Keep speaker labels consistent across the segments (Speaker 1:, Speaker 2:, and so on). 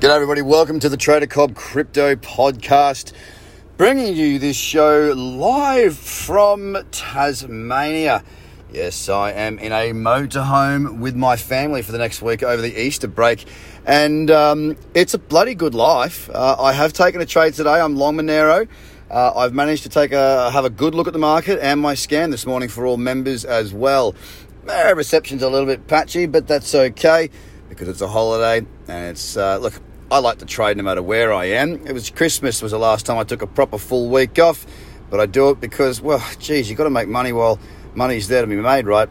Speaker 1: G'day, everybody. Welcome to the Trader Cobb Crypto Podcast. Bringing you this show live from Tasmania. Yes, I am in a motorhome with my family for the next week over the Easter break, and um, it's a bloody good life. Uh, I have taken a trade today. I'm long Monero. Uh, I've managed to take a have a good look at the market and my scan this morning for all members as well. Uh, reception's a little bit patchy, but that's okay because it's a holiday and it's uh, look I like to trade no matter where I am. It was Christmas was the last time I took a proper full week off, but I do it because, well, geez, you've got to make money while money's there to be made, right?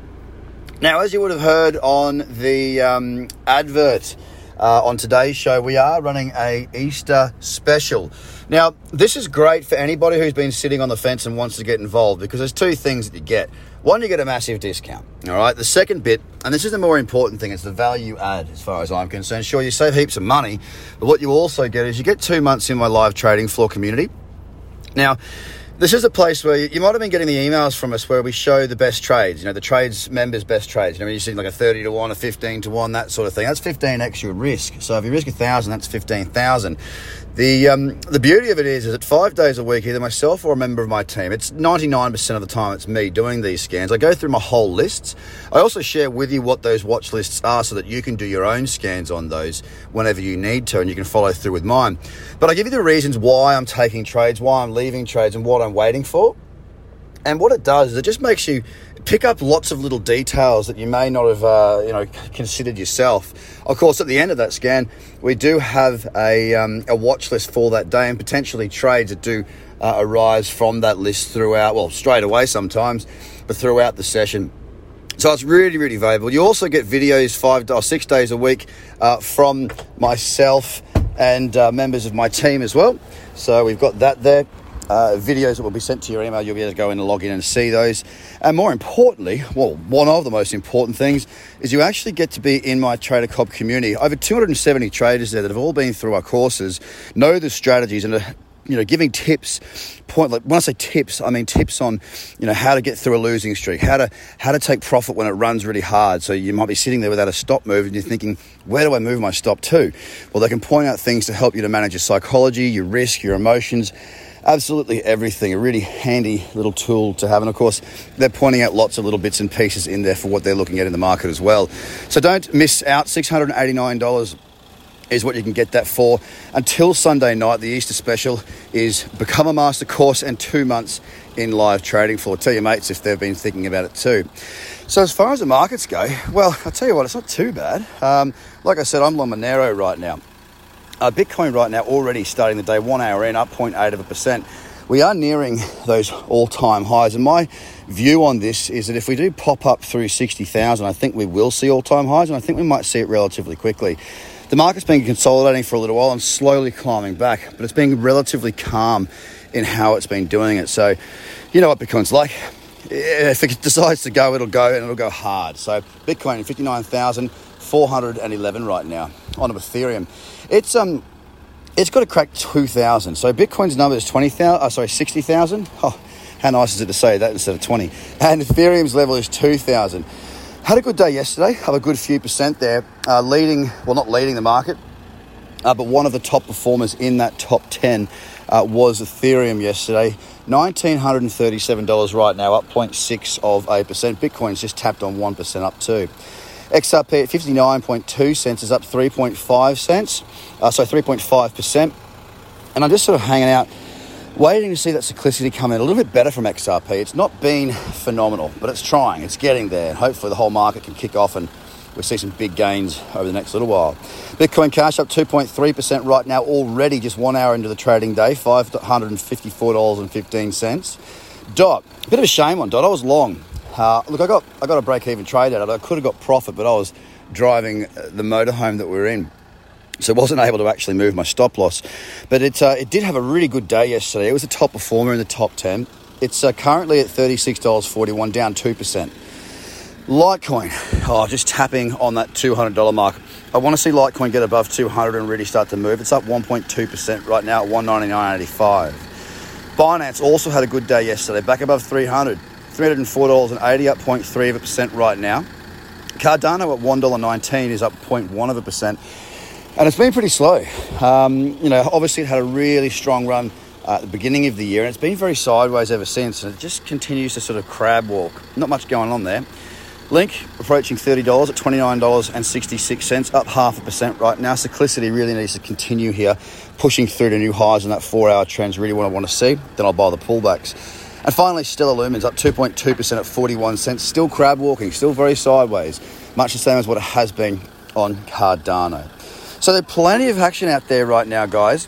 Speaker 1: Now, as you would have heard on the um, advert uh, on today's show, we are running a Easter special. Now, this is great for anybody who's been sitting on the fence and wants to get involved because there's two things that you get. One, you get a massive discount. All right. The second bit, and this is the more important thing, it's the value add as far as I'm concerned. Sure, you save heaps of money, but what you also get is you get two months in my live trading floor community. Now, this is a place where you might have been getting the emails from us where we show the best trades, you know, the trades members' best trades. You know, you see like a 30 to 1, a 15 to 1, that sort of thing. That's 15x your risk. So if you risk a 1,000, that's 15,000. The um, the beauty of it is, is that five days a week, either myself or a member of my team, it's 99% of the time it's me doing these scans. I go through my whole lists. I also share with you what those watch lists are so that you can do your own scans on those whenever you need to and you can follow through with mine. But I give you the reasons why I'm taking trades, why I'm leaving trades, and what I'm waiting for. And what it does is it just makes you pick up lots of little details that you may not have, uh, you know, considered yourself. Of course, at the end of that scan, we do have a, um, a watch list for that day and potentially trades that do uh, arise from that list throughout, well, straight away sometimes, but throughout the session. So it's really, really valuable. You also get videos five or six days a week uh, from myself and uh, members of my team as well. So we've got that there uh, videos that will be sent to your email. You'll be able to go in and log in and see those. And more importantly, well, one of the most important things is you actually get to be in my Trader Cobb community. Over 270 traders there that have all been through our courses, know the strategies and are, you know, giving tips. Point like when I say tips, I mean tips on, you know, how to get through a losing streak, how to how to take profit when it runs really hard. So you might be sitting there without a stop move, and you're thinking, where do I move my stop to? Well, they can point out things to help you to manage your psychology, your risk, your emotions absolutely everything. A really handy little tool to have. And of course, they're pointing out lots of little bits and pieces in there for what they're looking at in the market as well. So don't miss out. $689 is what you can get that for until Sunday night. The Easter special is Become a Master course and two months in live trading floor. Tell your mates if they've been thinking about it too. So as far as the markets go, well, I'll tell you what, it's not too bad. Um, like I said, I'm long Monero right now. Uh, Bitcoin right now already starting the day one hour in up 0.8 of a percent. We are nearing those all-time highs, and my view on this is that if we do pop up through 60,000, I think we will see all-time highs, and I think we might see it relatively quickly. The market's been consolidating for a little while and slowly climbing back, but it's been relatively calm in how it's been doing it. So, you know what Bitcoin's like. If it decides to go, it'll go and it'll go hard. So, Bitcoin 59,411 right now on Ethereum. It's um, it's got to crack two thousand. So Bitcoin's number is twenty thousand. Uh, sorry, sixty thousand. Oh, how nice is it to say that instead of twenty? And Ethereum's level is two thousand. Had a good day yesterday. Have a good few percent there, uh, leading. Well, not leading the market, uh, but one of the top performers in that top ten uh, was Ethereum yesterday. $1,937 right now, up 0.6 of a percent. Bitcoin's just tapped on 1% up too. XRP at 59.2 cents is up 3.5 cents, uh, so 3.5%. And I'm just sort of hanging out, waiting to see that cyclicity come in a little bit better from XRP. It's not been phenomenal, but it's trying, it's getting there. Hopefully the whole market can kick off and we'll see some big gains over the next little while. Bitcoin Cash up 2.3% right now, already just one hour into the trading day, $554.15. Dot, bit of a shame on Dot. I was long. Uh, look, I got I got a break even trade out. I could have got profit, but I was driving the motorhome that we are in. So wasn't able to actually move my stop loss, but it uh, it did have a really good day yesterday. It was a top performer in the top ten. It's uh, currently at thirty six dollars forty one, down two percent. Litecoin, oh, just tapping on that two hundred dollar mark. I want to see Litecoin get above two hundred and really start to move. It's up one point two percent right now at one ninety nine eighty five. Binance also had a good day yesterday, back above three hundred. $304.80, up 0.3 of a percent right now. Cardano at $1.19 is up 0.1 of a percent. and it's been pretty slow. Um, you know, obviously it had a really strong run at the beginning of the year, and it's been very sideways ever since, and it just continues to sort of crab walk. Not much going on there. Link approaching $30 at $29.66, up half a percent right now. Cyclicity really needs to continue here, pushing through to new highs on that four hour trends, really what I want to see. Then I'll buy the pullbacks. And finally, Stellar Lumens up 2.2% at 41 cents, still crab walking, still very sideways, much the same as what it has been on Cardano. So there's plenty of action out there right now, guys.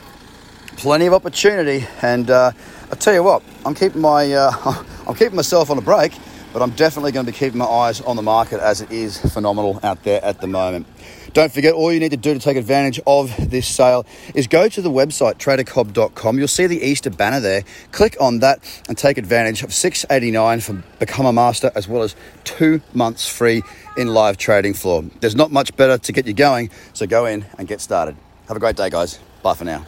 Speaker 1: Plenty of opportunity, and uh, I tell you what, I'm keeping my uh, I'm keeping myself on a break but I'm definitely going to be keeping my eyes on the market as it is phenomenal out there at the moment. Don't forget, all you need to do to take advantage of this sale is go to the website tradercobb.com. You'll see the Easter banner there. Click on that and take advantage of $6.89 for Become a Master as well as two months free in live trading floor. There's not much better to get you going, so go in and get started. Have a great day, guys. Bye for now.